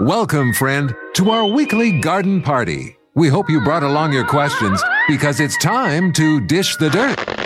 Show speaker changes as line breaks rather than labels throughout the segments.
Welcome, friend, to our weekly garden party. We hope you brought along your questions because it's time to dish the dirt.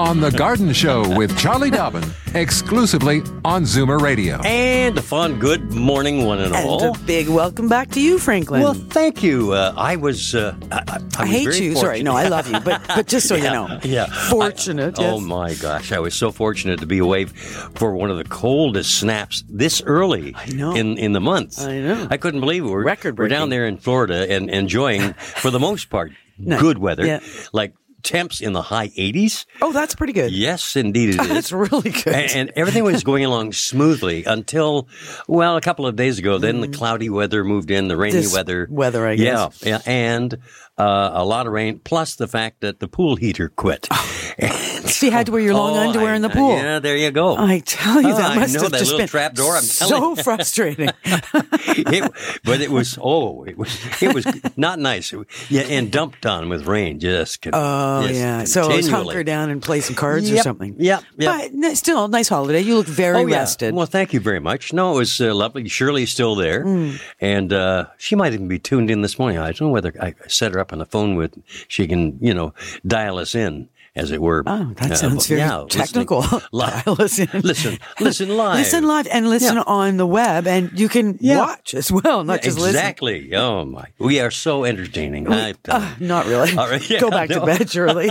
On The Garden Show with Charlie Dobbin, exclusively on Zoomer Radio.
And a fun good morning, one and, all.
And a big welcome back to you, Franklin.
Well, thank you. Uh, I was. Uh, I, I,
I
was
hate
very
you. Sorry, no, I love you, but but just so
yeah,
you know,
Yeah.
fortunate.
I-
yes.
Oh my gosh, I was so fortunate to be away for one of the coldest snaps this early
I know.
in in the month.
I know.
I couldn't believe it. We're,
Record
we're down there in Florida and enjoying, for the most part,
Nice.
good weather.
Yeah.
Like temps in the high 80s.
Oh, that's pretty good.
Yes, indeed it is.
That's really good.
and, and everything was going along smoothly until, well, a couple of days ago. Then the cloudy weather moved in, the rainy
Mm. This
weather.
weather, I guess.
Yeah, yeah, and uh, a lot of rain, plus the fact that the pool heater quit.
so you had to wear your long
Oh,
underwear
I-
in the pool.
Yeah, there you go.
I tell you,
Oh,
that
I
must
know
have
that
just
little
been
trap door, I'm
so frustrating.
it, but it was oh, it was it was not nice. Yeah, and dumped on with rain, just. con-
Oh
just
yeah, so hunker down and play some cards or something.
yep, yep.
But still, nice holiday. You look very
Oh, yeah.
rested.
Well, thank you very much. No, it was uh, lovely. Shirley's still there,
Hmm.
and uh, she might even be tuned in this morning. I don't know whether I set her up on the phone with. She can, you know, dial us in, as it were.
Oh, that
Uh,
sounds very
yeah,
technical.
Live.
Us.
Listen, listen live.
Listen live and listen
Yeah.
on the web, and you can
Yeah.
watch as well, not just listen.
exactly. Oh my, we are so entertaining. I.
Uh, not really.
All right,
Go back
no.
to bed, Shirley.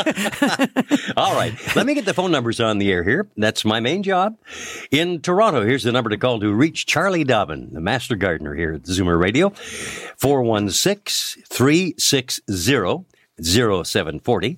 All right. Let me get the phone numbers on the air here. That's my main job. In Toronto, here's the number to call to reach Charlie Dobbin, the master gardener here at Zoomer Radio. 416 360 0740.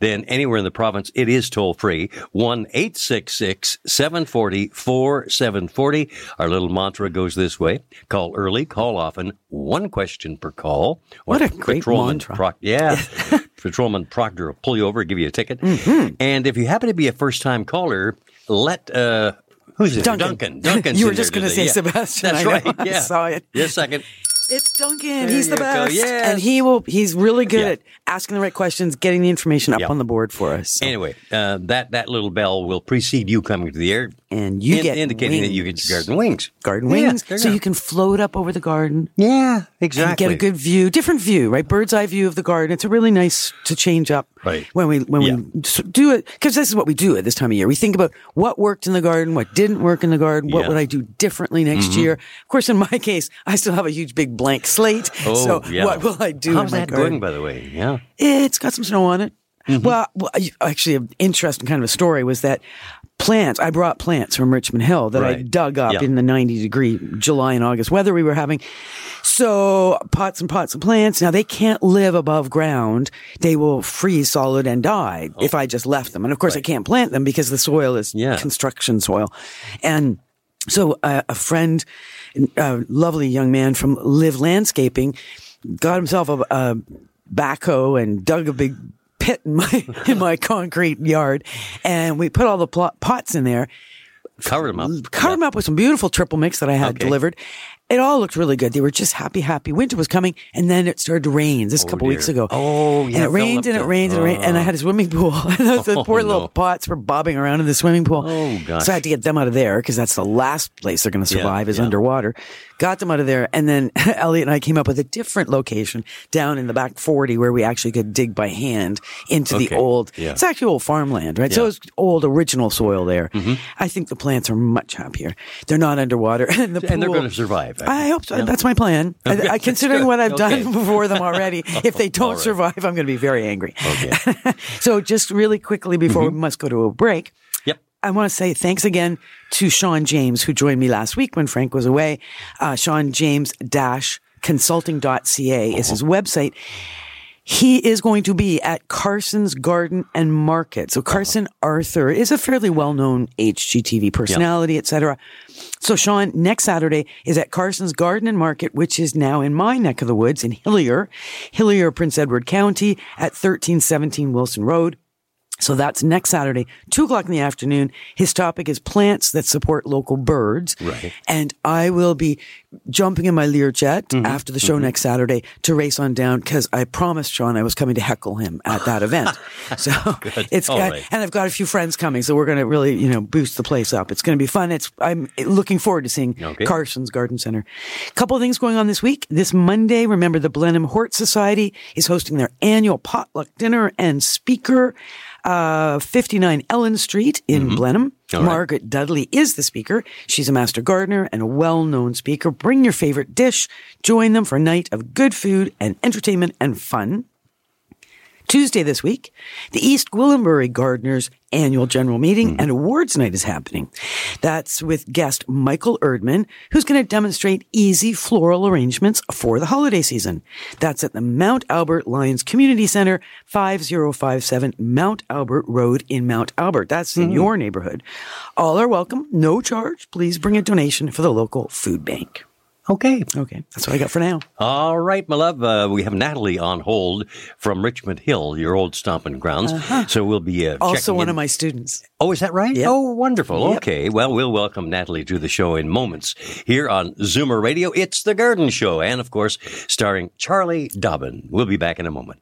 Then anywhere in the province, it is toll free. 1 866 740 4740. Our little mantra goes this way call early, call often, one question per call.
What a great
Patrolman
mantra.
Proc- yeah. Patrolman Proctor will pull you over, give you a ticket.
Mm-hmm.
And if you happen to be a first time caller, let uh, who's it?
Duncan.
Duncan.
You were just gonna say
Yeah.
Sebastian,
That's
I know.
right.
I
Yeah.
saw it.
Just a second.
It's Duncan.
There
he's the best.
Yes.
And he will he's really good
Yeah.
at asking the right questions, getting the information up
Yeah.
on the board for us. So-
Anyway, uh, that that little bell will precede you coming to the air,
and you
in-
get
indicating that you get
wings.
your garden wings.
garden wings.
there
so you can float up over the garden.
Yeah,
And
exactly.
get a good view, different view, right? Bird's eye view of the garden. It's a really nice to change up
Right.
when we when
Yeah.
we do it because this is what we do at this time of year. We think about what worked in the garden, what didn't work in the garden, what
Yeah. Mm-hmm.
would I do differently next year. Of course, in my case, I still have a huge big blank slate.
Oh,
so
yeah.
what will I do?
How's that
garden?
going, by the way? Yeah.
It's got some snow on it.
Mm-hmm.
Well, well, actually, an interesting kind of a story was that plants, I brought plants from Richmond Hill that I dug up
Yeah.
in the 90 degree July and August weather we were having. So pots and pots of plants. Now they can't live above ground. They will freeze solid and die if I just left them. And of course I can't plant them because the soil is
Oh. Yeah.
construction soil. And so uh, a friend, a lovely young man from Live Landscaping, got himself a, a backhoe and dug a big pit in my in my concrete yard, and we put all the pl- pots in there,
Covered them up.
covered them up with some beautiful triple mix that I had
Okay.
delivered. It all looked really good. They were just happy, happy. Winter was coming, and then it started to rain. This a couple
dear.
weeks ago.
Oh, yeah,
and it rained and it
there.
rained and it rained, and I had a swimming pool. and those the
Oh,
poor
no.
little pots were bobbing around in the swimming pool.
Oh, gosh.
So I had to get them out of there because that's the last place they're going to
Yeah,
survive is
yeah.
underwater. Got them out of there, and then Elliot and I came up with a different location down in the back forty where we actually could dig by hand into
Okay.
the old.
Yeah.
It's actually old farmland, right? So it's old original soil there.
Mm-hmm.
I think the plants are much happier. They're not underwater, and the
And they're going to survive.
I hope so.
Yeah.
That's my plan.
Okay,
I, considering what I've
Okay.
done before them already, if they don't
right.
survive, I'm going to be very angry.
Okay.
so, just really quickly before
Mm-hmm.
we must go to a break,
Yep.
I want to say thanks again to Sean James, who joined me last week when Frank was away. Uh, Sean James dash consulting.ca is his website. He is going to be at Carson's Garden and Market. So Carson Arthur is a fairly well-known HGTV personality, etc. So Sean, next Saturday is at Carson's Garden and Market, which is now in my neck of the woods in Hillier, Hillier, Prince Edward County at 1317 Wilson Road. So that's next Saturday, two o'clock in the afternoon. His topic is plants that support local birds.
Right.
And I will be jumping in my Learjet
Mm-hmm.
after the show next Saturday to race on down because I promised Sean I was coming to heckle him at that event. So it's
All
got,
right.
and I've got a few friends coming, so we're going to really you know boost the place up. It's going to be fun. It's I'm looking forward to seeing
Okay.
Carson's Garden Center. couple of things going on this week. This Monday, remember the Blenheim Hort Society is hosting their annual potluck dinner and speaker. Uh, 59 Ellen Street in Blenheim.
Mm-hmm. All right.
Margaret Dudley is the speaker. She's a master gardener and a well-known speaker. Bring your favorite dish. Join them for a night of good food and entertainment and fun. Tuesday this week, the East Gwillimbury Gardeners annual general meeting mm. and awards night is happening. That's with guest Michael Erdman, who's going to demonstrate easy floral arrangements for the holiday season. That's at the Mount Albert Lions Community Center, 5057 Mount Albert Road in Mount Albert. That's in mm. your neighborhood. All are welcome, no charge. Please bring a donation for the local food bank.
Okay.
Okay, that's what I got for now.
All right, my love. Uh, we have Natalie on hold from Richmond Hill, your old stomping grounds. So we'll be uh,
Also, one
in.
of my students.
Oh, is that right?
Yep.
Oh, wonderful.
Yep.
Okay. Well, we'll welcome Natalie to the show in moments here on Zoomer Radio. It's the Garden Show, and of course, starring Charlie Dobbin. We'll be back in a moment.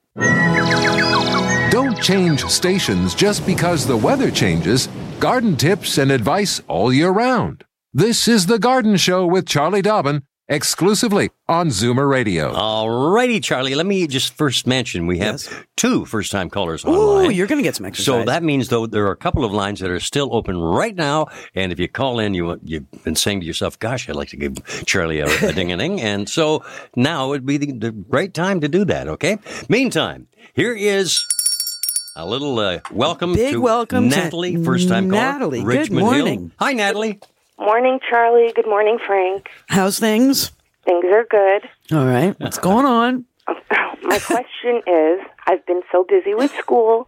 Don't change stations just because the weather changes. Garden tips and advice all year round. This is The Garden Show with Charlie Dobbin, exclusively on Zoomer Radio.
All righty, Charlie. Let me just first mention we have
Yes.
two first time callers
Ooh,
online.
you're going to get some exercise.
So that means, though, there are a couple of lines that are still open right now. And if you call in, you you've been saying to yourself, "Gosh, I'd like to give Charlie a, a ding a ding." And so now would be the, the right time to do that. Okay. Meantime, here is a little uh, welcome
Big
to
welcome to
Natalie, first time caller,
Natalie. Good
Richmond
morning.
Hill. Hi, Natalie.
Morning, Charlie. Good morning, Frank.
How's things?
Things are good.
All right. What's going on?
My question is I've been so busy with school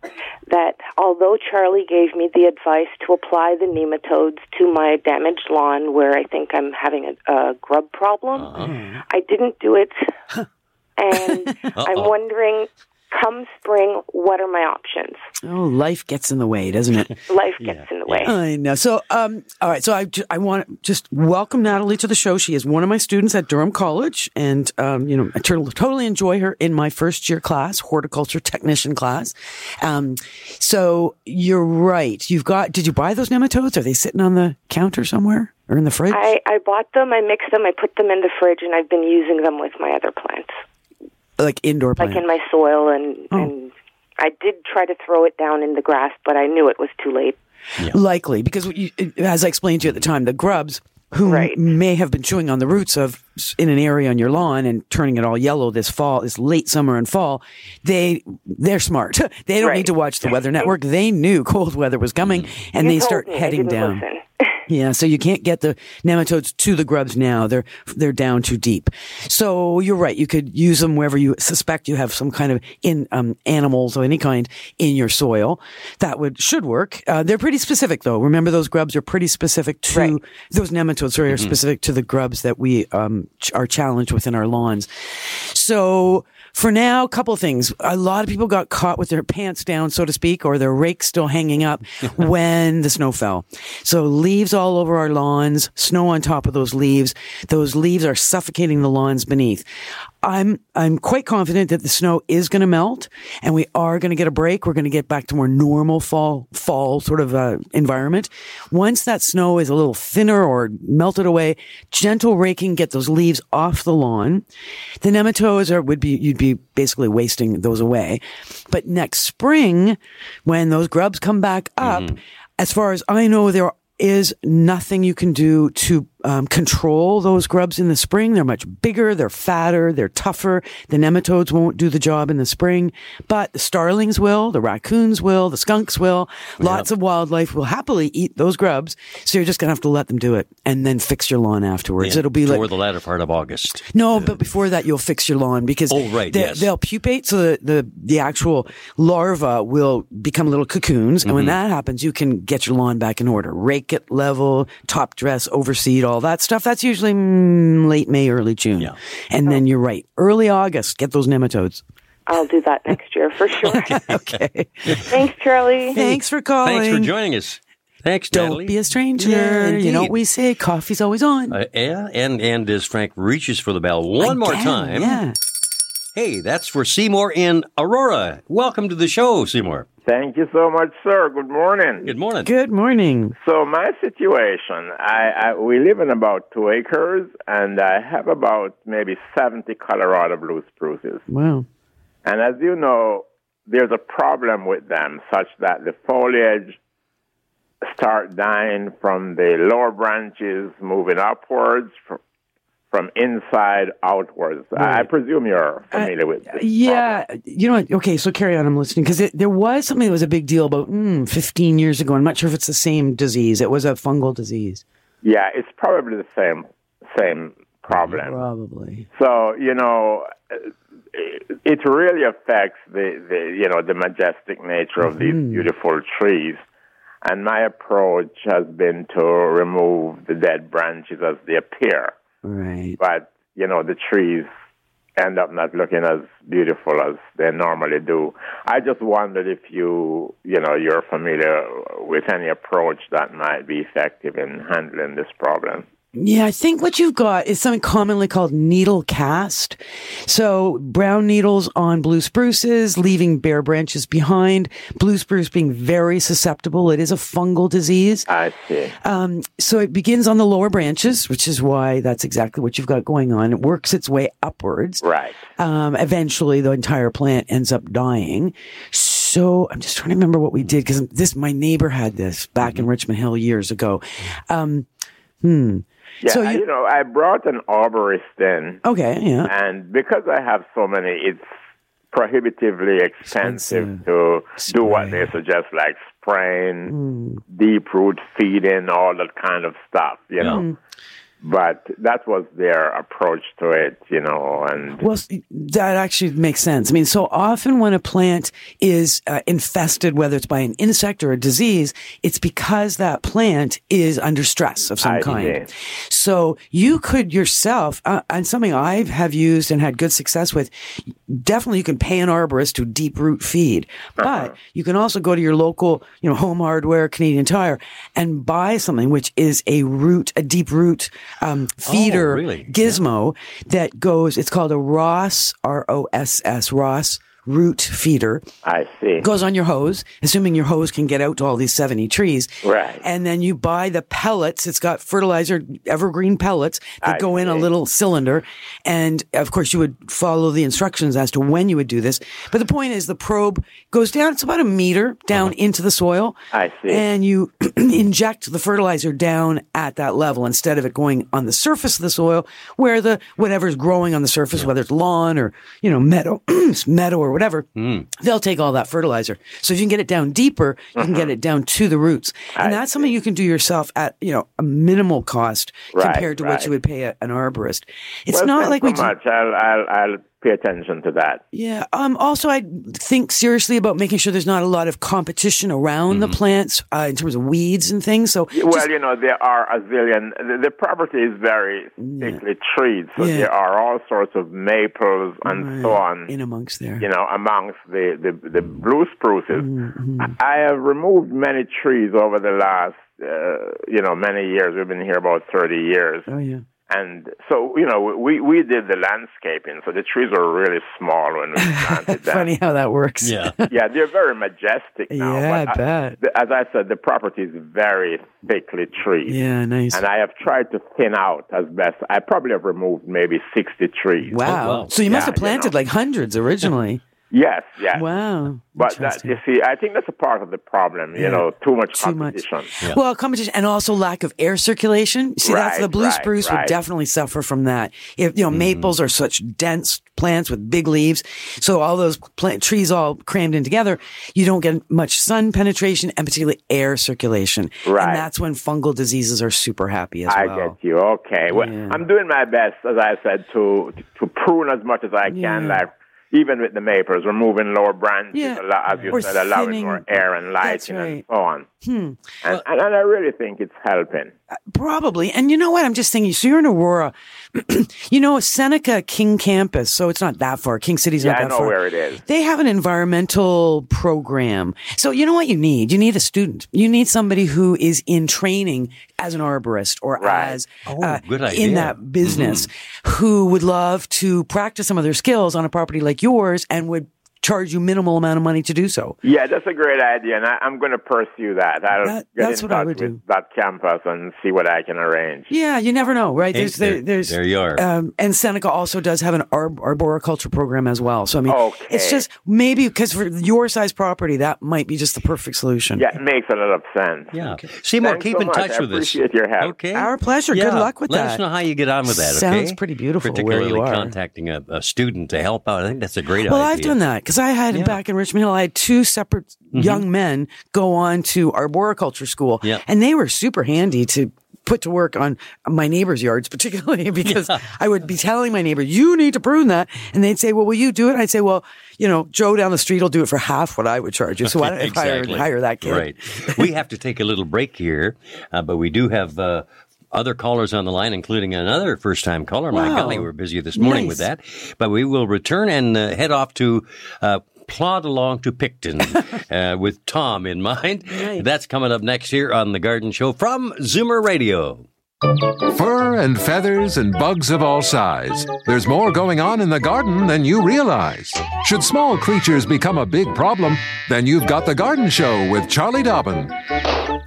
that although Charlie gave me the advice to apply the nematodes to my damaged lawn where I think I'm having a, a grub problem, uh-huh. I didn't do it. and I'm wondering come spring, what are my options?
Oh, life gets in the way, doesn't it?
Life gets in the way.
I know. So, um, all right. So I, I want to just welcome Natalie to the show. She is one of my students at Durham College, and um, you know, I totally enjoy her in my first year class, horticulture technician class. Um, so you're right. You've got. Did you buy those nematodes? Are they sitting on the counter somewhere or in the fridge?
I, I bought them, I mixed them, I put them in the fridge, and I've been using them with my other plants.
Like indoor
like in my soil and
Oh.
and I did try to throw it down in the grass, but I knew it was too late.
Likely, because you, as I explained to you at the time, the grubs who
Right.
may have been chewing on the roots of in an area on your lawn and turning it all yellow this fall, this late summer and fall, they they're smart. they don't
Right.
need to watch the Weather Network. They knew cold weather was coming, mm-hmm. and
You
they start
me,
heading
didn't
down. Yeah, so you can't get the nematodes to the grubs now. They're they're down too deep. So you're right. You could use them wherever you suspect you have some kind of in um, animals of any kind in your soil. That would should work. Uh, they're pretty specific though. Remember those grubs are pretty specific to
Right.
those nematodes. Sorry, are specific to the grubs that we um, ch- are challenged within our lawns. So for now, a couple things. A lot of people got caught with their pants down, so to speak, or their rake still hanging up when the snow fell. So leaves all over our lawns, snow on top of those leaves. Those leaves are suffocating the lawns beneath. I'm I'm quite confident that the snow is going to melt, and we are going to get a break. We're going to get back to more normal fall fall sort of uh, environment. Once that snow is a little thinner or melted away, gentle raking get those leaves off the lawn. The nematodes are would be you'd be basically wasting those away. But next spring, when those grubs come back up, as far as I know, there is nothing you can do to um, control those grubs in the spring. They're much bigger, they're fatter, they're tougher. The nematodes won't do the job in the spring, but the starlings will, the raccoons will, the skunks will. Lots of wildlife will happily eat those grubs. So you're just going to have to let them do it and then fix your lawn afterwards.
Yeah,
It'll be like
toward the latter part of August.
no, but before that, you'll fix your lawn because
Oh, right,
they,
yes.
they'll pupate, so the, the the actual larva will become little cocoons, and when
Mm-hmm.
that happens, you can get your lawn back in order, rake it level, top dress, overseed, all that stuff. That's usually mm, late May, early June,
Yeah.
and then you're right, early August, get those nematodes.
I'll do that next year for sure.
Okay,
Thanks, Charlie.
thanks for calling.
Thanks for joining us. Thanks,
Don't
Natalie.
be a stranger.
Yeah,
you know what we say? Coffee's always on.
Uh, yeah, and and as Frank reaches for the bell one more time.
Yeah.
Hey, that's for Seymour in Aurora. Welcome to the show, Seymour.
Thank you so much, sir. Good morning.
Good morning.
Good morning.
So my situation, I, I we live in about two acres, and I have about maybe seventy Colorado blue spruces.
Wow.
And as you know, there's a problem with them, such that the foliage start dying from the lower branches, moving upwards from, inside outwards. I presume you're uh, familiar with this.
Yeah, you know what? Okay, so carry on. I'm listening because there was something that was a big deal about mm, 15 years ago. I'm not sure if it's the same disease. It was a fungal disease,
Yeah, it's probably the same same problem.
probably.
So you know, it, it really affects the, the you know the majestic nature of these mm-hmm. beautiful trees. And my approach has been to remove the dead branches as they appear,
Right.
but you know the trees end up not looking as beautiful as they normally do. I just wondered if you you know you're familiar with any approach that might be effective in handling this problem.
Yeah, I think what you've got is something commonly called needle cast. So brown needles on blue spruces, leaving bare branches behind. Blue spruce being very susceptible. It is a fungal disease.
I see.
Um, so it begins on the lower branches, which is why that's exactly what you've got going on. It works its way upwards.
Right.
Um, eventually the entire plant ends up dying. So I'm just trying to remember what we did because this, my neighbor had this back in Richmond Hill years ago. Um, hmm.
Yeah,
So you-
you know, I brought an arborist in,
Okay. Yeah.
and because I have so many, it's prohibitively expensive,
Expensive.
to do what they suggest, like spraying,
Hmm.
deep root feeding, all that kind of stuff, you know.
Hmm.
But that was their approach to it, you know, and
Well, that actually makes sense. I mean, so often when a plant is uh, infested, whether it's by an insect or a disease, it's because that plant is under stress of some
I
kind.
see.
So you could yourself, uh, and something I have used and had good success with, definitely you can pay an arborist to deep root feed,
Uh-huh.
but you can also go to your local, you know, home hardware, Canadian Tire, and buy something which is a root, a deep root um, feeder
really?
gizmo that goes. It's called a Ross R O S S Ross root feeder
I see.
goes on your hose, assuming your hose can get out to all these 70 trees.
Right.
And then you buy the pellets. It's got fertilizer, evergreen pellets that
I
go in a little cylinder. And of course, you would follow the instructions as to when you would do this. But the point is, the probe goes down, it's about a meter down into the soil.
Uh-huh. I see.
And you inject the fertilizer down at that level instead of it going on the surface of the soil where the whatever's growing on the surface, whether it's lawn or, you know, meadow, meadow or whatever, hmm. they'll take all that fertilizer. So if you can get it down deeper, you can get mm-hmm. it down to the roots. And
I
that's something you can do yourself at, you know, a minimal cost
Right,
compared to what you would pay a, an arborist. It's
well,
not like we do.
much. I'll, I'll, I'll pay attention to that.
Yeah. Um, also, I think seriously about making sure there's not a lot of competition around the plants uh, in terms of weeds and things. So,
Well,
just-
you know, there are a zillion. The, the property is very thickly treed, so
Yeah.
there are all sorts of maples and so on.
in amongst there.
you know, amongst the, the, the blue spruces.
Mm-hmm,
I have removed many trees over the last, uh, you know, many years. We've been here about 30 years.
oh, yeah.
And so, you know, we, we did the landscaping, so the trees were really small when we planted them.
Funny how that works.
Yeah.
Yeah, they're very majestic now.
Yeah,
but
I bet.
the- as I said, the property is very thickly treed.
Yeah, nice.
And I have tried to thin out as best. I probably have removed maybe 60 trees.
wow.
Oh, wow.
So you must
Yeah,
have planted
you know.
like hundreds originally.
Yes, yes.
Wow.
But that, you see, I think that's a part of the problem. You know, too much
Too much.
competition.
Well, competition and also lack of air circulation. See, that's the blue
right,
spruce would definitely suffer from that. If you know, mm-hmm. maples are such dense plants with big leaves, so all those plant trees all crammed in together, you don't get much sun penetration and particularly air circulation.
Right.
And that's when fungal diseases are super happy as
I
well.
get you. Okay. Well,
Yeah.
I'm doing my best, as I said, to to prune as much as I can.
Yeah.
Like even with the maples, removing lower branches,
Yeah.
lot, as you said, allowing more air and light
That's
and so on. Hmm. And, and, and I really think it's helping.
Probably. And you know what? I'm just thinking, so you're in Aurora. you know, Seneca King Campus, so it's not that far. King City's
Yeah,
not
I know
far.
where it is.
They have an environmental program. So you know what you need? You need a student. You need somebody who is in training as an arborist or
Right.
as
Oh,
uh,
good
in that business who would love to practice some of their skills on a property like yours and would charge you minimal amount of money to do so.
Yeah, that's a great idea, and I, I'm going to pursue that. I'll
That-
get
that's
in
what I
touch
would do.
that campus and see what I can arrange.
Yeah, you never know, right?
Hey,
There's
there-
there, there's
there you are.
Um, and Seneca also does have an arb- arboriculture program as well. So I mean,
Okay.
it's just maybe because for your size property, that might be just the perfect solution.
Yeah, it makes a lot of sense.
Yeah. okay. Seymour,
Thanks
keep
so
in
much.
touch with us.
appreciate your help.
Okay.
Our pleasure. Good luck with that.
Let
that.
us know how you get on with that.
Sounds pretty beautiful where
Particularly
you are.
contacting a, a student to help out. I think that's a great
Well,
idea.
Well, I've done that because I had
Yeah. Mm-hmm.
back in Richmond Hill, I had two separate young men go on to arboriculture school,
Yeah.
and they were super handy to put to work on my neighbors' yards, particularly because I would be telling my neighbor, "You need to prune that," and they'd say, "Well, will you do it?" I'd say, "Well, you know, Joe down the street will do it for half what I would charge you, so why don't I
exactly.
hire, hire that kid?"
Right. we have to take a little break here, uh, but we do have uh, other callers on the line, including another first time caller. My
Wow.
golly, we're busy this morning with that. But we will return and uh, head off to. Uh, Plod along to Picton uh, with Tom in mind.
Right.
That's coming up next here on The Garden Show from Zoomer Radio.
Fur and feathers and bugs of all size. There's more going on in the garden than you realize. Should small creatures become a big problem, then you've got The Garden Show with Charlie Dobbin.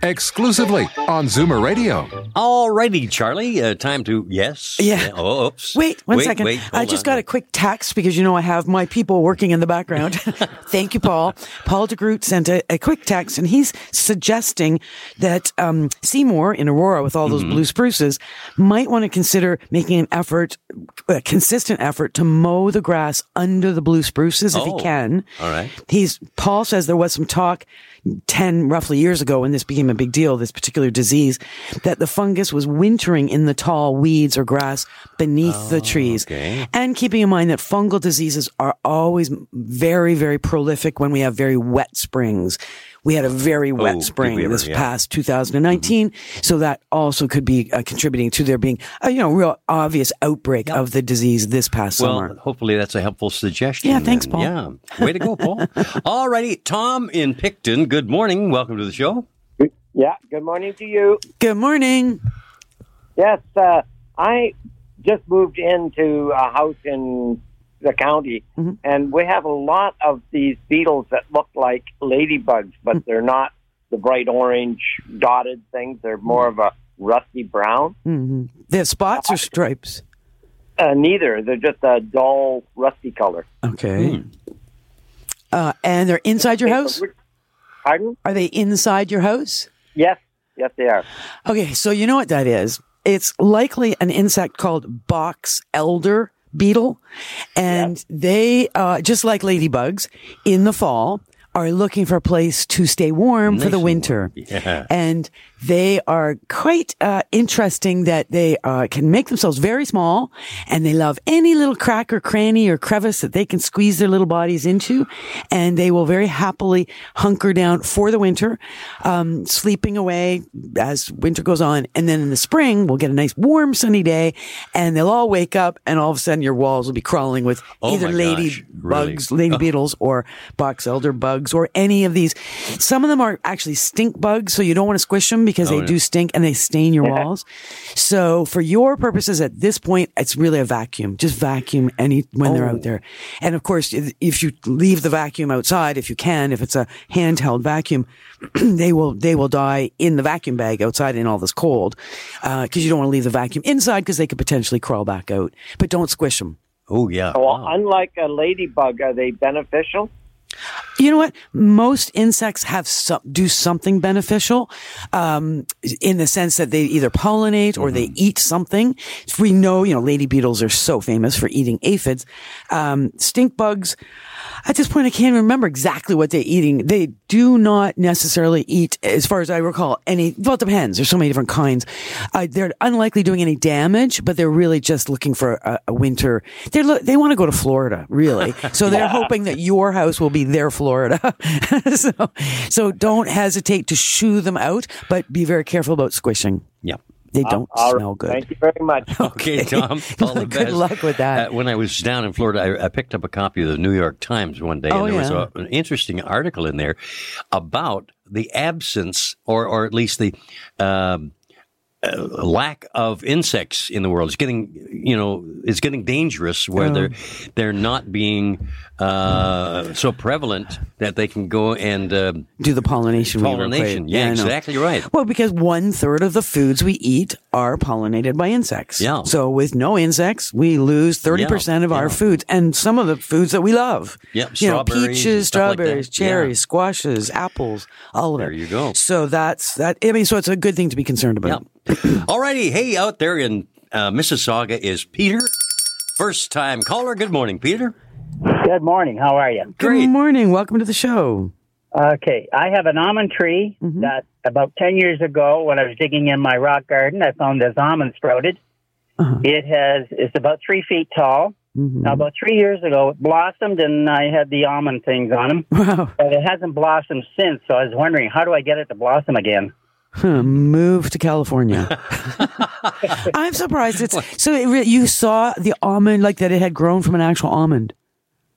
Exclusively on Zoomer Radio.
Alrighty, Charlie. Uh, time to yes.
Yeah.
Oh, oops.
Wait, one
wait,
second.
Wait,
I just
on.
got a quick text because you know I have my people working in the background. Thank you, Paul. Paul DeGroot sent a, a quick text and he's suggesting that um, Seymour in Aurora with all those
Mm-hmm.
blue spruces might want to consider making an effort, a consistent effort to mow the grass under the blue spruces if
Oh,
he can.
all right.
He's Paul says there was some talk 10 roughly years ago when this became a big deal, this particular disease, that the fungus was wintering in the tall weeds or grass beneath the oh, trees.
Oh, okay.
And keeping in mind that fungal diseases are always very, very prolific when we have very wet springs. We had a very
Oh,
wet
did
spring
ever?
this
Yeah.
past 2019. So that also could be uh, contributing to there being a, you know, real obvious outbreak of the disease this past
Well,
summer.
hopefully that's a helpful suggestion.
Yeah, thanks,
then.
Paul.
Yeah, way to go, Paul. All righty, Tom in Picton. Good morning. Welcome to the show.
Yeah, good morning to you.
Good morning.
Yes, uh, I just moved into a house in the county,
Mhm.
and we have a lot of these beetles that look like ladybugs, but they're not the bright orange dotted things. They're more of a rusty brown.
hmm The spots or stripes?
Uh, neither. They're just a dull, rusty color.
Okay. Uh, and they're inside your house?
Pardon?
Are they inside your house?
Yes, yes, they are.
Okay, so you know what that is? It's likely an insect called box elder beetle, and they, uh, just like ladybugs, in the fall are looking for a place to stay warm for the winter.
Yeah.
And they are quite uh, interesting that they uh, can make themselves very small and they love any little crack or cranny or crevice that they can squeeze their little bodies into. And they will very happily hunker down for the winter, um, sleeping away as winter goes on. And then in the spring, we'll get a nice warm sunny day and they'll all wake up and all of a sudden your walls will be crawling with
Oh
either lady
gosh, really?
bugs, lady
Oh.
beetles or box elder bugs or any of these. Some of them are actually stink bugs, so you don't want to squish them because
Oh,
they
no.
do stink and they stain your walls. So for your purposes at this point, it's really a vacuum. Just vacuum any when they're
Oh.
out there. And of course, if if you leave the vacuum outside, if you can, if it's a handheld vacuum, they will they will die in the vacuum bag outside in all this cold uh, because you don't want to leave the vacuum inside because they could potentially crawl back out. But don't squish them.
Oh yeah.
So,
Wow.
unlike a ladybug, are they beneficial?
You know what? Most insects have some, do something beneficial, um, in the sense that they either pollinate or they eat something. We know, you know, lady beetles are so famous for eating aphids. Um, stink bugs, at this point, I can't remember exactly what they're eating. They do not necessarily eat, as far as I recall, any, well, it depends. There's so many different kinds. Uh, they're unlikely doing any damage, but they're really just looking for a, a winter. They're, they want to go to Florida, really. So they're hoping that your house will be their Florida. so, so don't hesitate to shoo them out, but be very careful about squishing.
yeah.
They don't
All right.
smell good.
Thank you very much.
Okay, Tom. All the
Good
best.
luck with that.
Uh, when I was down in Florida, I, I picked up a copy of the New York Times one day,
Oh,
and there was a, an interesting article in there about the absence, or or at least the. Um, uh, lack of insects in the world is getting, you know, is getting dangerous where
Oh.
they're they're not being uh, so prevalent that they can go and uh,
do the pollination.
pollination. Yeah,
I
exactly right.
Well, because one third of the foods we eat are pollinated by insects.
Yeah.
So with no insects, we lose 30% of
Yeah,
our foods and some of the foods that we love.
Yep,
You know, peaches,
stuff like
strawberries, cherries, squashes, apples, all of
There
it.
you go.
So that's that. I mean, so it's a good thing to be concerned about.
Alrighty, hey, out there in uh, Mississauga is Peter. First time caller. Good morning, Peter.
Good morning. How are you?
Good
Great.
morning. Welcome to the show.
Okay, I have an almond tree that about 10 years ago, when I was digging in my rock garden, I found this almond sprouted.
Uh-huh.
It has it's about three feet tall.
Mhm.
Now, about three years ago, it blossomed, and I had the almond things on them,
Wow.
but it hasn't blossomed since. So I was wondering, how do I get it to blossom again?
Huh, move to California. I'm surprised it's so. It, re- you saw the almond like that; it had grown from an actual almond.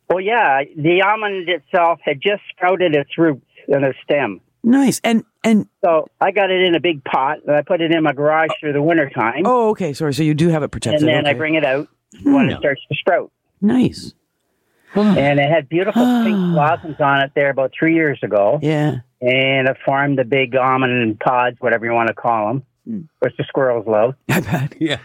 Well, yeah, the almond itself had just sprouted its roots and a stem.
Nice. And and
So I got it in a big pot, and I put it in my garage through the wintertime,
oh, okay. Sorry. So you do have it protected.
and then I bring it out hmm. when
Yeah.
it starts to sprout.
nice. Hmm.
and it had beautiful pink ah. blossoms on it there about three years ago.
Yeah.
And it formed the big almond pods, whatever you want to call them, which the squirrels love.
I bet.
Yeah.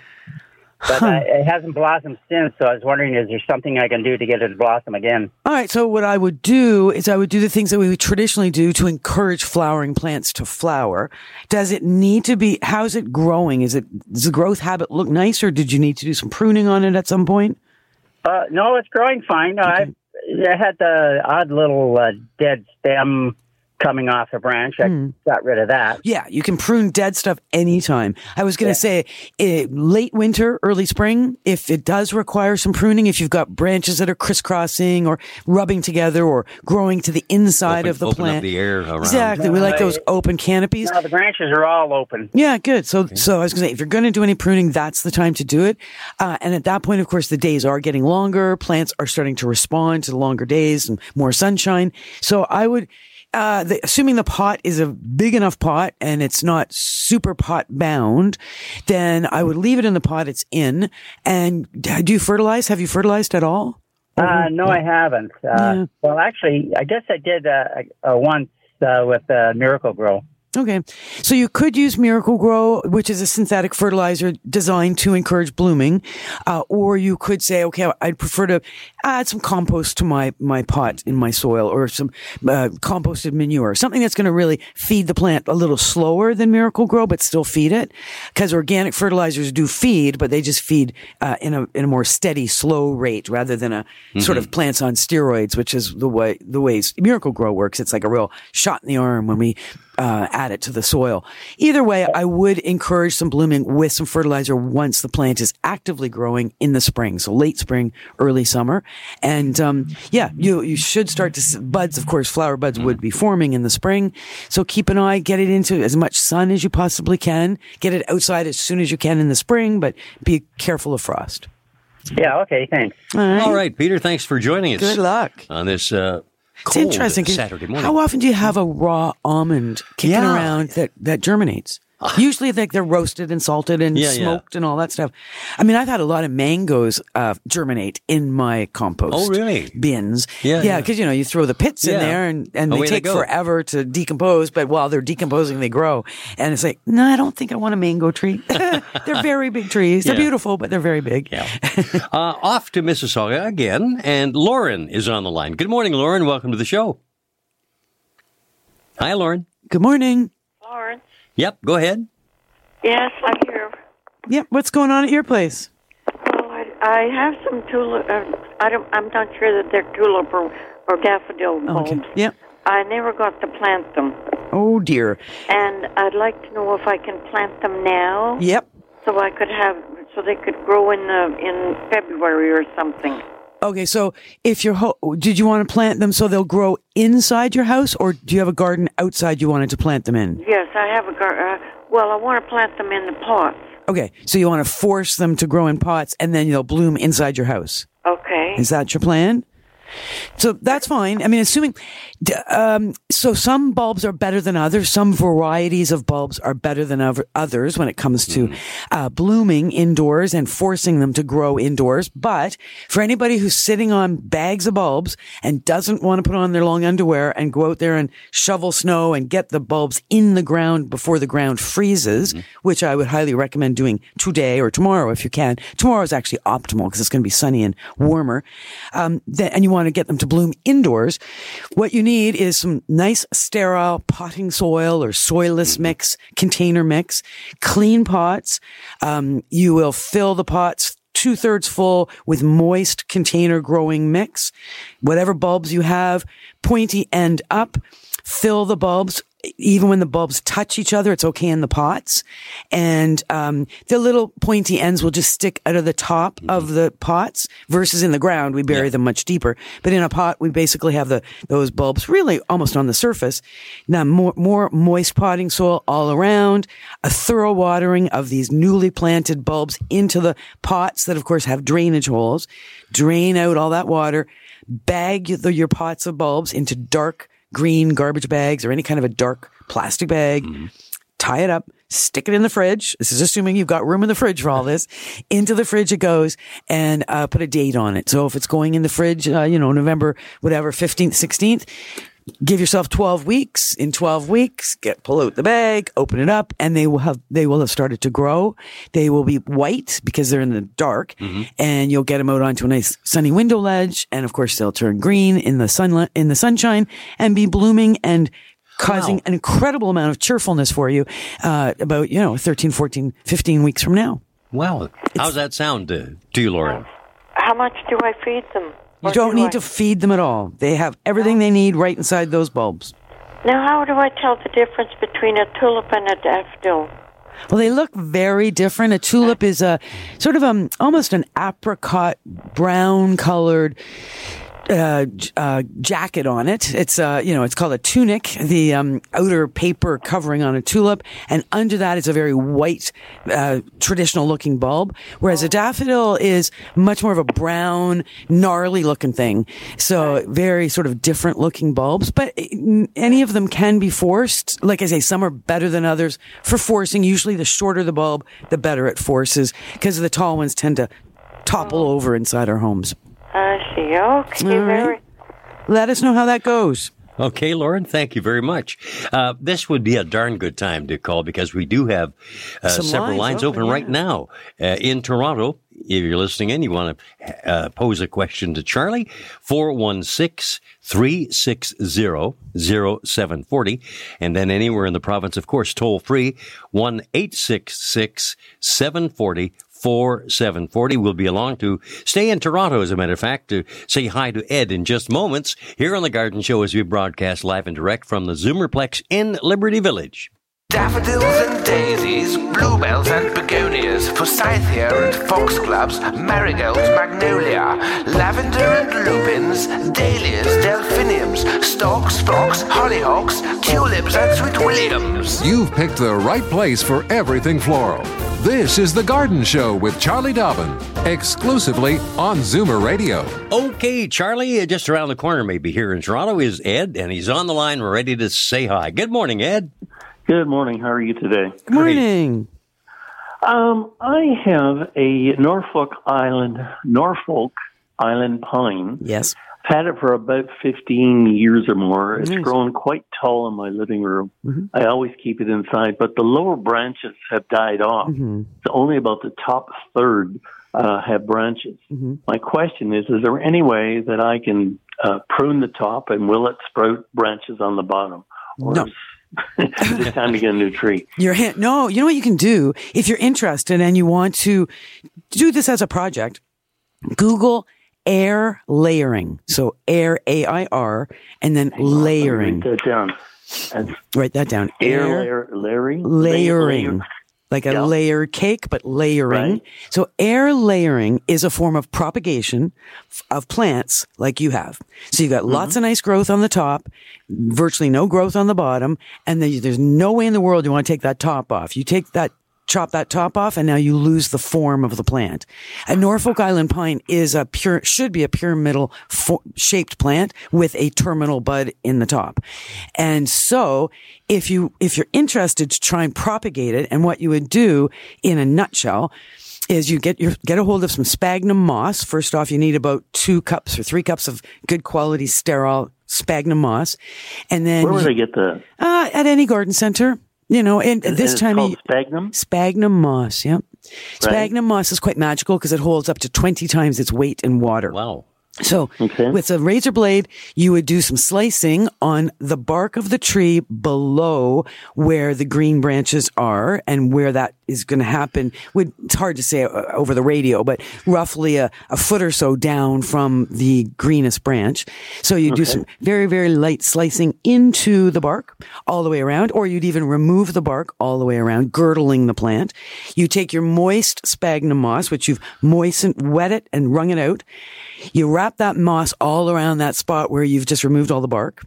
But uh, it hasn't blossomed since, so I was wondering, is there something I can do to get it to blossom again?
All right. So what I would do is I would do the things that we would traditionally do to encourage flowering plants to flower. Does it need to be? How's it growing? Is it does the growth habit look nice, or did you need to do some pruning on it at some point?
Uh, no, it's growing fine. No, I, I had the odd little uh, dead stem coming off a branch. I got rid of that.
Yeah, you can prune dead stuff anytime. I was going to say eh, late winter, early spring, if it does require some pruning, if you've got branches that are crisscrossing or rubbing together or growing to the inside
Open-
of the
open
plant.
up the air around.
Exactly. We like those open canopies.
No, the branches are all open.
Yeah, good. So, so I was going to say, if you're going to do any pruning, that's the time to do it. Uh, and at that point, of course, the days are getting longer. Plants are starting to respond to the longer days and more sunshine. So I would, uh, the, assuming the pot is a big enough pot and it's not super pot bound, then I would leave it in the pot it's in. And do you fertilize? Have you fertilized at all?
Uh, no, I haven't. Uh,
Yeah.
Well, actually, I guess I did uh, uh, once uh, with uh, Miracle-Gro.
Okay. So you could use Miracle-Gro, which is a synthetic fertilizer designed to encourage blooming. Uh, or you could say, okay, I'd prefer to add some compost to my, my pot in my soil or some, uh, composted manure, something that's going to really feed the plant a little slower than Miracle-Gro, but still feed it. Cause organic fertilizers do feed, but they just feed, uh, in a, in a more steady, slow rate rather than a sort of plants on steroids, which is the way, the ways Miracle-Gro works. It's like a real shot in the arm when we, uh, add it to the soil. Either way, I would encourage some blooming with some fertilizer once the plant is actively growing in the spring. So late spring, early summer. And, um, yeah, you, you should start to, s- buds, of course, flower buds would be forming in the spring. So keep an eye, get it into as much sun as you possibly can. Get it outside as soon as you can in the spring, but be careful of frost.
Yeah, okay, thanks.
All right.
All right, Peter. Thanks for joining us.
Good luck.
on this uh,
It's interesting.
Saturday morning.
How often do you have a raw almond kicking
Yeah.
around that, that germinates? Usually, like they're roasted and salted and
Yeah, yeah.
smoked and all that stuff. I mean, I've had a lot of mangoes uh, germinate in my compost.
Oh, really?
Bins.
Yeah,
yeah.
yeah.
Because you know you throw the pits
Yeah.
in there and and they
they
take
go.
forever to decompose. But while they're decomposing, they grow. And it's like, no, I don't think I want a mango tree. they're very big trees. They're
Yeah.
beautiful, but they're very big.
Yeah. uh, off to Mississauga again, and Lauren is on the line. Good morning, Lauren. Welcome to the show. Hi, Lauren.
Good morning.
Lawrence.
Yep, go ahead.
Yes, I'm here.
Yep. What's going on at your place?
Well, I, I have some tulip. Uh, I don't. I'm not sure that they're tulip or, or daffodil bulbs.
Okay. Yep.
I never got to plant them,
Oh dear.
and I'd like to know if I can plant them now,
Yep.
so I could have, so they could grow in the in February or something.
Okay, so if you're, ho- did you want to plant them so they'll grow inside your house, or do you have a garden outside you wanted to plant them in?
Yes, I have a gar. Uh, well, I want to plant them in the pots.
Okay, so you want to force them to grow in pots, and then they'll bloom inside your house.
Okay.
Is that your plan? So that's fine. I mean, assuming, um, so some bulbs are better than others. Some varieties of bulbs are better than others when it comes to uh, blooming indoors and forcing them to grow indoors. But for anybody who's sitting on bags of bulbs and doesn't want to put on their long underwear and go out there and shovel snow and get the bulbs in the ground before the ground freezes, which I would highly recommend doing today or tomorrow if you can. Tomorrow is actually optimal because it's going to be sunny and warmer. Um, th- and you want to get them to bloom indoors. What you need is some nice sterile potting soil or soilless mix, container mix, clean pots. Um, you will fill the pots two thirds full with moist container growing mix. Whatever bulbs you have, pointy end up, fill the bulbs. Even when the bulbs touch each other, it's okay in the pots. And, um, the little pointy ends will just stick out of the top of the pots versus in the ground. We bury them much deeper. But in a pot, we basically have the, those bulbs really almost on the surface. Now more, more moist potting soil all around, a thorough watering of these newly planted bulbs into the pots that of course have drainage holes. Drain out all that water, bag the, your pots of bulbs into dark green garbage bags or any kind of a dark plastic bag. Tie it up, stick it in the fridge. This is assuming you've got room in the fridge for all this. Into the fridge it goes and uh, put a date on it. So if it's going in the fridge, uh, you know, November, whatever, 15th, 16th, give yourself 12 weeks. In 12 weeks, get, pull out the bag, open it up, and they will have, they will have started to grow. They will be white because they're in the dark and you'll get them out onto a nice sunny window ledge. And of course, they'll turn green in the sunlight, in the sunshine and be blooming and causing
Wow.
an incredible amount of cheerfulness for you, uh, about, you know, 13, 14, 15 weeks from now.
Wow. How's that sound to, to you, Lauren?
How much do I feed them?
You don't
do
need
I-
to feed them at all. They have everything they need right inside those bulbs.
Now, how do I tell the difference between a tulip and a daffodil?
Well, they look very different. A tulip is a sort of um almost an apricot brown colored uh, uh, jacket on it. It's uh, you know, it's called a tunic, the um, outer paper covering on a tulip, and under that is a very white, uh, traditional looking bulb. Whereas a daffodil is much more of a brown, gnarly looking thing. So very sort of different looking bulbs, but uh, any of them can be forced. Like I say, some are better than others for forcing. Usually, the shorter the bulb, the better it forces, because the tall ones tend to topple over inside our homes.
I see. Okay,
All right.
very.
Let us know how that goes.
Okay, Lauren, thank you very much. Uh, this would be a darn good time to call because we do have uh, several
lines
lines
open,
open, right
yeah.
now uh, in Toronto. If you're listening in, you want to uh, pose a question to Charlie, 416 360 0740. And then anywhere in the province, of course, toll free, 1 866 740 4740. We'll be along to stay in Toronto, as a matter of fact, to say hi to Ed in just moments here on The Garden Show as we broadcast live and direct from the Zoomerplex in Liberty Village.
Daffodils and daisies, bluebells and begonias, forsythia and foxgloves, marigolds, magnolia, lavender and lupins, dahlias, delphiniums, stalks, fox, hollyhocks, tulips and sweet williams.
You've picked the right place for everything floral. This is The Garden Show with Charlie Dobbin, exclusively on Zoomer Radio.
Okay, Charlie, uh, just around the corner, maybe here in Toronto, is Ed, and he's on the line, ready to say hi. Good morning, Ed.
Good morning. How are you today?
Good morning.
Um, I have a Norfolk Island, Norfolk Island pine.
Yes.
Had it for about 15 years or more. It's
Nice.
grown quite tall in my living room.
Mhm.
I always keep it inside, but the lower branches have died off.
Mhm.
So only about the top third uh, have branches.
Mhm.
My question is: Is there any way that I can uh, prune the top, and will it sprout branches on the bottom? Or
No.
is is time to get a new tree?
Your hand, no, you know what you can do if you're interested and you want to do this as a project. Google air layering. So air, A I R, and then layering.
Write that down. That's
Write that down.
air, layer, layering,
layering. Like a
Yeah.
layered cake, but layering.
Right.
So air layering is a form of propagation of plants like you have. So you've got
Mm-hmm.
lots of nice growth on the top, virtually no growth on the bottom, and then you- there's no way in the world you want to take that top off. You take that chop that top off and now you lose the form of the plant. A Norfolk Island pine is a pure, should be a pyramidal fo- shaped plant with a terminal bud in the top. And so if you, if you're interested to try and propagate it and what you would do in a nutshell is you get your, get a hold of some sphagnum moss. First off, you need about two cups or three cups of good quality sterile sphagnum moss. And then
Where would
you-
I get the?
uh, at any garden center. You know, and
and
this
it's
time of
called
ye-
sphagnum.
sphagnum moss. Yep. Sphagnum moss is quite magical because it holds up to 20 times its weight in water.
Wow.
So
Okay.
with a razor blade, you would do some slicing on the bark of the tree below where the green branches are and where that is going to happen. Would, it's hard to say uh, over the radio, but roughly a, a foot or so down from the greenest branch. So you do some very, very light slicing into the bark all the way around, or you'd even remove the bark all the way around, girdling the plant. You take your moist sphagnum moss, which you've moistened, wet it and wrung it out. You wrap that moss all around that spot where you've just removed all the bark.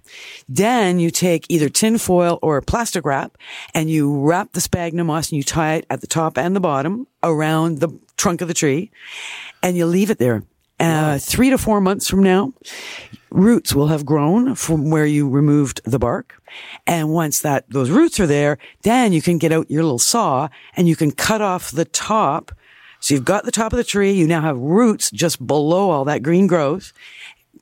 Then you take either tin foil or plastic wrap and you wrap the sphagnum moss and you tie it at the top and the bottom around the trunk of the tree and you leave it there. Uh, three to four months from now, roots will have grown from where you removed the bark. And once that, those roots are there, then you can get out your little saw and you can cut off the top. So you've got the top of the tree. You now have roots just below all that green growth.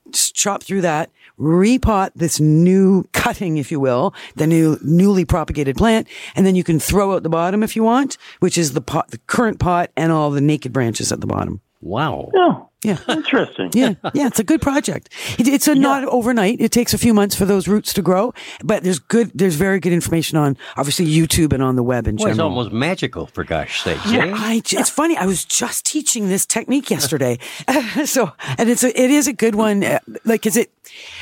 Just chop through that, repot this new cutting, if you will, the new newly propagated plant, and then you can throw out the bottom if you want, which is the pot, the current pot and all the naked branches at the bottom.
Wow.
Oh,
Yeah.
interesting.
Yeah, yeah, it's a good project. It, it's a not overnight. It takes a few months for those roots to grow, but there's good, there's very good information on obviously YouTube and on the web in
Boy, it's almost magical for gosh sakes.
Yeah,
eh?
I, it's funny. I was just teaching this technique yesterday, so and it's a, it is a good one. Uh, Like, is it?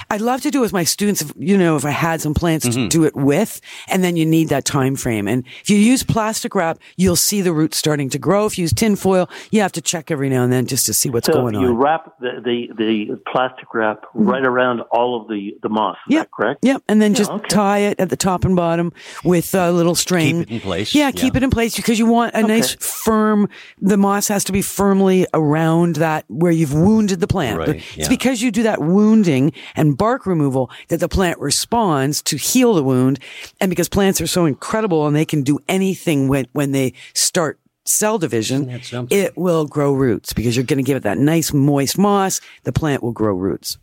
I'd love to do it with my students. If, you know, if I had some plants
Mm-hmm.
to do it with, and then you need that time frame. And if you use plastic wrap, you'll see the roots starting to grow. If you use tin foil, you have to check every now and then just to see what's
So
going
you
on.
You wrap the, the, the plastic wrap right around all of the, the moss. Is
Yep.
that correct?
Yep. And then just
okay.
tie it at the top and bottom with a little string.
Keep it in place.
Yeah, keep it in place because you want a nice firm, the moss has to be firmly around that where you've wounded the plant.
Right,
It's
yeah.
because you do that wounding and bark removal that the plant responds to heal the wound. And because plants are so incredible and they can do anything when, when they start cell division, it will grow roots because you're going to give it that nice moist moss. The plant will grow roots.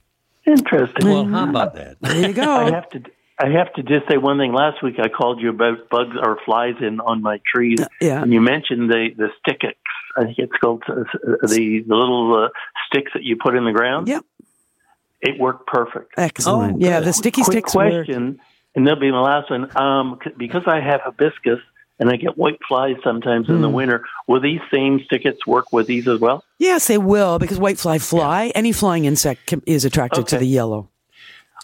Interesting.
Well, how about that?
There you go.
I
go.
have to. I have to just say one thing. Last week I called you about bugs or flies in on my trees,
yeah.
and you mentioned the the stickets. I think it's called uh, the the little uh, sticks that you put in the ground.
Yep.
It worked perfect.
Excellent.
Oh,
yeah,
good.
the sticky
Quick
sticks work.
question, and that'll be my last one. Um, because I have hibiscus and I get white flies sometimes in the
Hmm.
winter, will these same stickets work with these as well?
Yes, they will because white fly. fly Any flying insect can, is attracted to the yellow.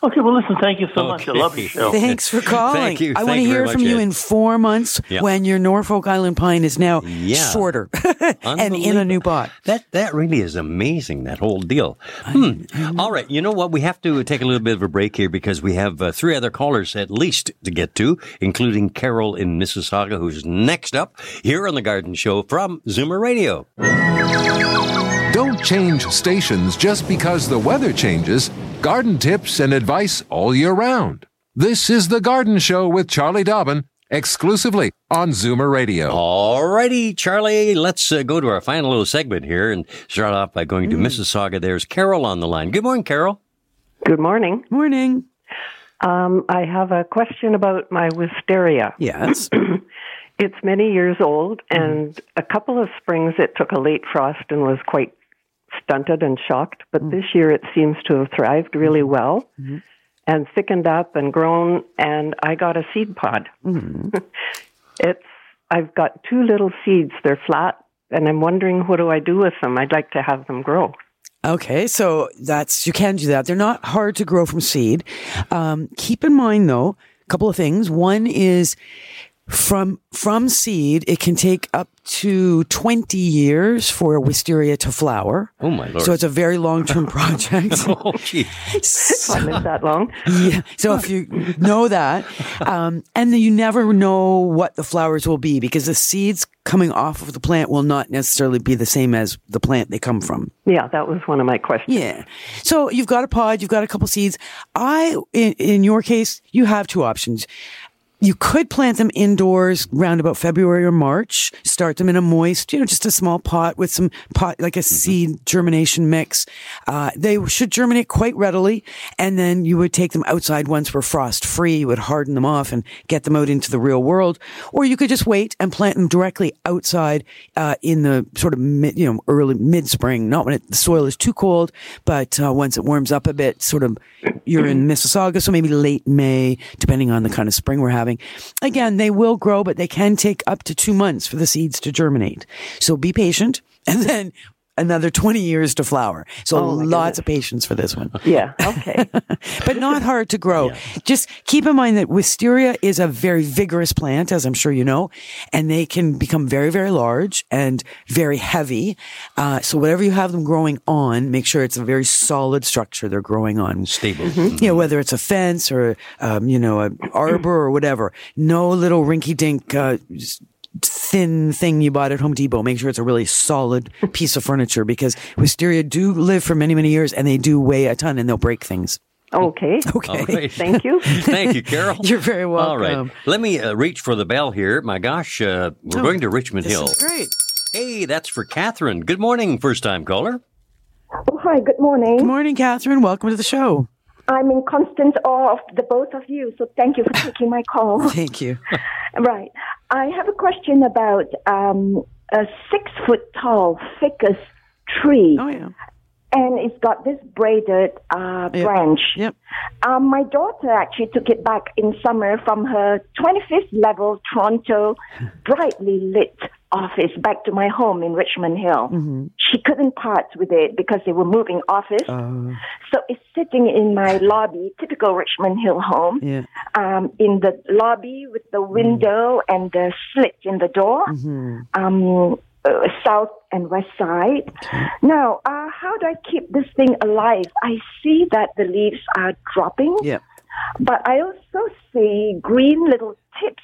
Okay, well, listen, thank you so much. I love your show.
Thanks for calling.
Thank you.
I want to hear from
much,
you
Ed.
in four months
Yeah.
when your Norfolk Island pine is now
Yeah.
shorter and in a new pot.
That that really is amazing. That whole deal. Hmm. All right. You know what? We have to take a little bit of a break here because we have uh, three other callers at least to get to, including Carol in Mississauga, who's next up here on the Garden Show from Zoomer Radio.
Don't change stations just because the weather changes. Garden tips and advice all year round. This is The Garden Show with Charlie Dobbin exclusively on Zoomer Radio.
Alrighty, Charlie, let's uh, go to our final little segment here and start off by going to Mississauga. There's Carol on the line. Good morning, Carol.
Good morning.
Morning.
Um, I have a question about my wisteria.
Yes.
it's many years old, and a couple of springs it took a late frost and was quite stunted and shocked. But mm. this year it seems to have thrived really mm-hmm. well mm-hmm. and thickened up and grown. And I got a seed pod. Mm-hmm. it's I've got two little seeds. They're flat, and I'm wondering what do I do with them? I'd like to have them grow.
Okay, so that's you can do that. They're not hard to grow from seed. Um, keep in mind though, a couple of things. One is from from seed, it can take up to twenty years for a wisteria to flower.
Oh my lord!
So it's a very long term project.
oh gee,
I lived that long.
yeah. So if you know that, um, and then you never know what the flowers will be because the seeds coming off of the plant will not necessarily be the same as the plant they come from.
Yeah, that was one of my questions.
Yeah. So you've got a pod, you've got a couple seeds. I, in, in your case, you have two options. You could plant them indoors around about February or March. Start them in a moist, you know, just a small pot with some pot, like a seed germination mix. Uh, they should germinate quite readily. And then you would take them outside once we're frost free. You would harden them off and get them out into the real world. Or you could just wait and plant them directly outside, uh, in the sort of mid, you know, early mid spring, not when it, the soil is too cold, but, uh, once it warms up a bit, sort of, you're in Mississauga, so maybe late May, depending on the kind of spring we're having. Again, they will grow, but they can take up to two months for the seeds to germinate. So be patient and then another 20 years to flower. So
Oh, my
lots of patience for this one.
Yeah, okay.
but not hard to grow. Just keep in mind that wisteria is a very vigorous plant, as I'm sure you know, and they can become very, very large and very heavy. Uh, so whatever you have them growing on, make sure it's a very solid structure they're growing on.
Stable.
You know, whether it's a fence or, um, you know, an arbor or whatever. No little rinky dink, uh, s- thin thing you bought at Home Depot. Make sure it's a really solid piece of furniture because wisteria do live for many, many years and they do weigh a ton and they'll break things.
Okay.
Okay.
All right.
Thank you.
Thank you, Carol.
You're very welcome.
All right. Let me uh, reach for the bell here. My gosh, uh, we're
Oh,
going to Richmond
This
Hill.
is great.
Hey, that's for Catherine. Good morning, first time caller.
Oh, hi, good morning.
Good morning, Catherine. Welcome to the show.
I'm in constant awe of the both of you, so thank you for taking my call.
Thank you.
right. I have a question about um, a six foot tall ficus tree.
Oh, yeah.
And it's got this braided uh,
Yep.
branch.
Yep.
Um, my daughter actually took it back in summer from her 25th level Toronto brightly lit office back to my home in Richmond Hill.
Mm-hmm.
She couldn't part with it because they were moving office.
Uh,
So it's sitting in my lobby, typical Richmond Hill home,
yeah.
um, in the lobby with the window and the slit in the door,
Mm-hmm.
um, uh, south and west side. Now, uh, how do I keep this thing alive? I see that the leaves are dropping,
Yep.
but I also see green little tips.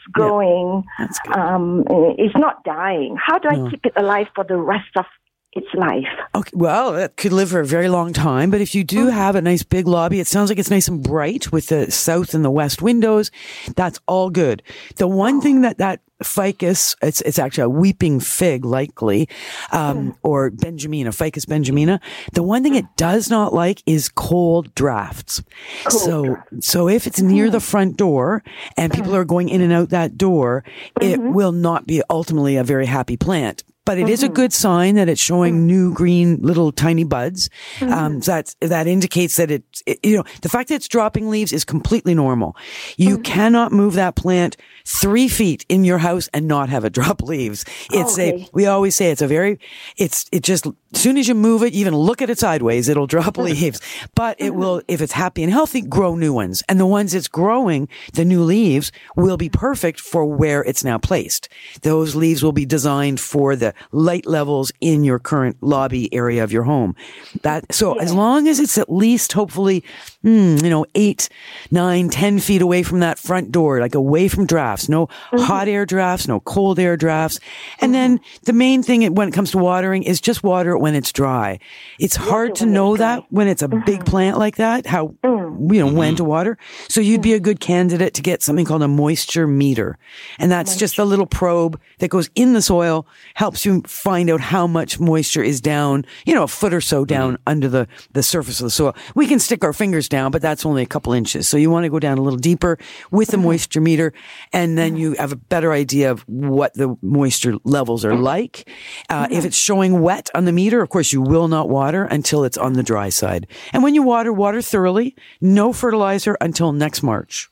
That's good.
Um, it's not dying. How do I keep it alive for the rest of its life?
Okay, well, it could live for a very long time. But if you do have a nice big lobby, it sounds like it's nice and bright with the south and the west windows. That's all good. The one thing that that ficus, it's it's actually a weeping fig, likely, um, hmm. or benjamina, ficus benjamina. The one thing it does not like is cold drafts. so so if it's near the hmm. front door and people hmm. are going in and out that door, it mm-hmm. will not be ultimately a very happy plant. But it is a mm-hmm. good sign that it's showing mm. new green little tiny buds. Um, mm-hmm. that that indicates that it, it, you know, the fact that it's dropping leaves is completely normal. You mm-hmm. cannot move that plant three feet in your house and not have it drop leaves. It's a, we always say it's a very, it's, it just, as soon as you move it, even look at it sideways, it'll drop leaves. But it will, mm-hmm. if it's happy and healthy, grow new ones. And the ones it's growing, the new leaves will be perfect for where it's now placed. Those leaves will be designed for the light levels in your current lobby area of your home. That, so as long as it's at least hopefully, hmm, you know, eight, nine, ten feet away from that front door, like away from drafts, no mm-hmm. hot air drafts, no cold air drafts. And then mm-hmm. the main thing when it comes to watering is just water when it's dry. It's hard to know that when it's a big plant like that, how, you know, when to mm-hmm. water. So you'd be a good candidate to get something called a moisture meter. And that's just a little probe that goes in the soil, helps you find out how much moisture is down, you know, a foot or so mm-hmm. down under the, the surface of the soil. We can stick our fingers down, but that's only a couple inches. So you want to go down a little deeper with the moisture meter and then you have a better idea of what the moisture levels are like. Uh, if it's showing wet on the meter, of course, you will not water until it's on the dry side. And when you water, water thoroughly. No fertilizer until next March.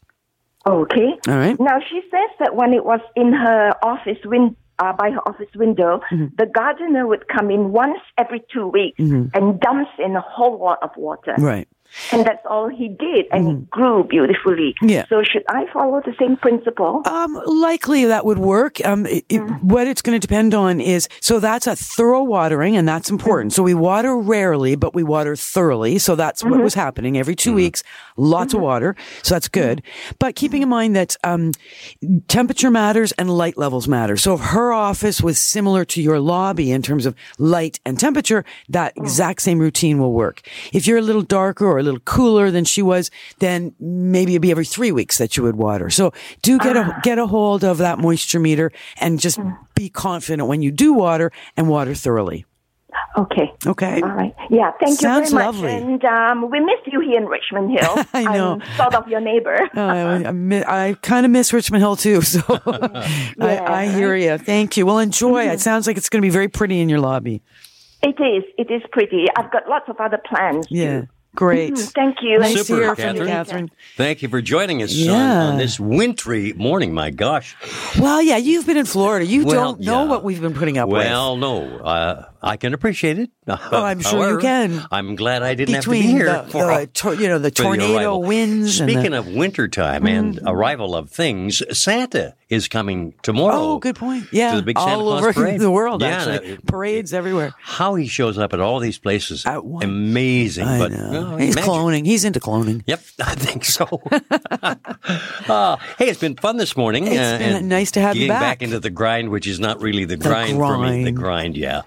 Okay.
All right.
Now she says that when it was in her office win uh, by her office window,
Mm-hmm.
the gardener would come in once every two weeks
Mhm.
and dumps in a whole lot of water.
Right.
And that's all he did, and it grew beautifully.
Mm-hmm. Yeah.
So should I follow the same principle?
Um, likely that would work. Um, it, it- what it's going to depend on is so that's a thorough watering, and that's important. So we water rarely, but we water thoroughly. So that's what was happening every 2 weeks. Lots of water, so that's good. But keeping in mind that um, temperature matters and light levels matter. So if her office was similar to your lobby in terms of light and temperature, that exact same routine will work. If you're a little darker or a little cooler than she was, then maybe it'd be every three weeks that you would water. So do get a get a hold of that moisture meter and just be confident when you do water and water thoroughly.
Okay.
Okay.
All right. Yeah, thank
Sounds
you very much.
lovely.
And um, we miss you here in Richmond Hill.
I know.
I'm sort of your neighbor.
Oh, I, I, I kind of miss Richmond Hill too, so I, I hear you. Thank you. Well, enjoy. It sounds like it's going to be very pretty in your lobby.
It is. It is pretty. I've got lots of other plans.
Yeah, great.
Mhm, Thank you.
Nice to
Super,
hear from you,
Catherine.
Catherine.
Thank you for joining us on,
Yeah.
on this wintry morning. My gosh.
Well, yeah, you've been in Florida. You
Well,
don't know
yeah.
what we've been putting up with.
Well, no, uh, I can appreciate it.
Oh, I'm sure you can.
I'm glad I didn't
Between
have to be here
the-
for,
the tor- you know, the tornado winds and
Speaking
the-
of wintertime and arrival of things, Santa is coming tomorrow.
Oh, good point. Yeah,
to the big Santa
all
Claus
over
parade.
the world.
Yeah,
actually,
that-
parades everywhere.
how he shows up at all these places, amazing.
I
but
know. He's
imagine-
cloning. He's into cloning.
Yep, I think so. uh, hey, it's been fun this morning.
It's
uh,
been nice to have you
getting
back.
back into the grind, which is not really the grind, for me. The
grind.
grind, yeah.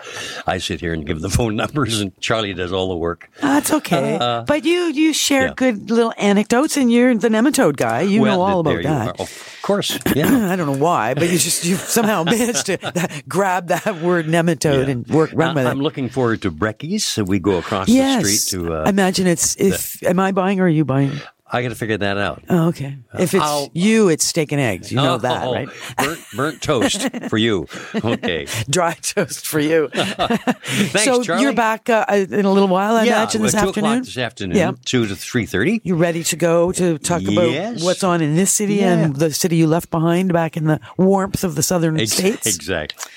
I sit here and give the phone numbers, and Charlie does all the work.
That's okay.
Uh,
but you you share
yeah.
good little anecdotes, and you're the nematode guy. You
well,
know all
th-
about that.
are. Of course, yeah.
I don't know why, but you just you somehow managed to grab that word nematode and work run with it.
I'm looking forward to Brecky's. So we go across
yes.
the street to. Uh,
Imagine it's if am I buying or are you buying?
I got to figure that out.
Oh, okay. If it's
I'll-
you, it's steak and eggs. You know
Oh,
that, right?
Burnt, burnt toast for you. Okay.
Dry toast for you.
Thanks,
so
Charlie.
you're back uh, in a little while, I
yeah,
imagine, this
well,
afternoon.
o'clock this afternoon.
Yeah.
two to three thirty.
You ready to go to talk
Yes.
about what's on in this city
Yeah.
and the city you left behind back in the warmth of the southern
Ex-
states?
Exactly.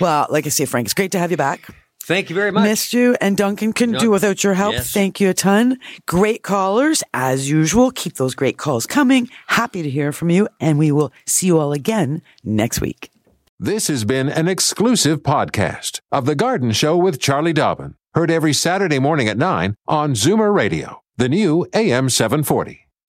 Well, like I say, Frank, it's great to have you back.
Thank you very much.
Missed you, and Duncan couldn't do without your help.
Yes.
Thank you a ton. Great callers, as usual. Keep those great calls coming. Happy to hear from you, and we will see you all again next week.
This has been an exclusive podcast of The Garden Show with Charlie Dobbin. Heard every Saturday morning at 9 on Zoomer Radio, the new AM 740.